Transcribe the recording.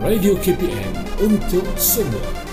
Radio KPM untuk semua.